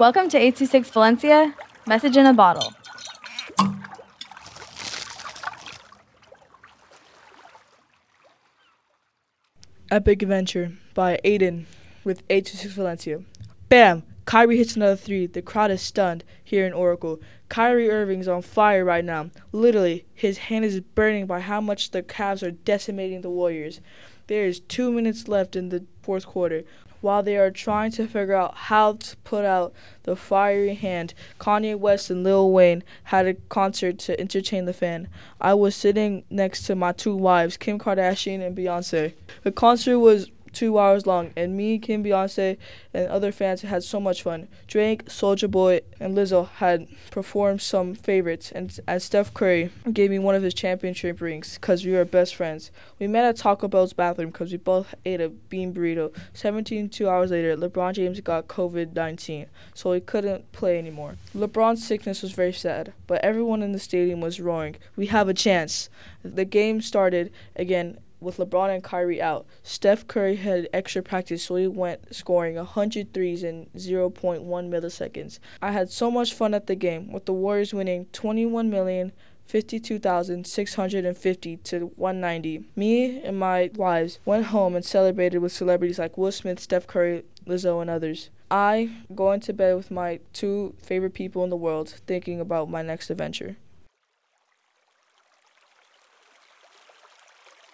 Welcome to 826 Valencia, message in a bottle. Epic Adventure by Aiden with 826 Valencia. Bam! Kyrie hits another three. The crowd is stunned here in Oracle. Kyrie Irving's on fire right now. Literally, his hand is burning by how much the Cavs are decimating the Warriors. There is two minutes left in the fourth quarter. While they are trying to figure out how to put out the fiery hand, Kanye West and Lil Wayne had a concert to entertain the fan. I was sitting next to my two wives, Kim Kardashian and Beyonce. The concert was two hours long, and me, Kim, Beyonce, and other fans had so much fun. Drake, Soulja Boy, and Lizzo had performed some favorites, and as Steph Curry gave me one of his championship rings because we were best friends. We met at Taco Bell's bathroom because we both ate a bean burrito. 17 two hours later, LeBron James got COVID 19, so he couldn't play anymore. LeBron's sickness was very sad, but everyone in the stadium was roaring, We have a chance. The game started again with LeBron and Kyrie out, Steph Curry had extra practice, so he went scoring 100 threes in 0.1 milliseconds. I had so much fun at the game, with the Warriors winning 21 million. 52,650 to 190. Me and my wives went home and celebrated with celebrities like Will Smith, Steph Curry, Lizzo, and others. I going to bed with my two favorite people in the world, thinking about my next adventure.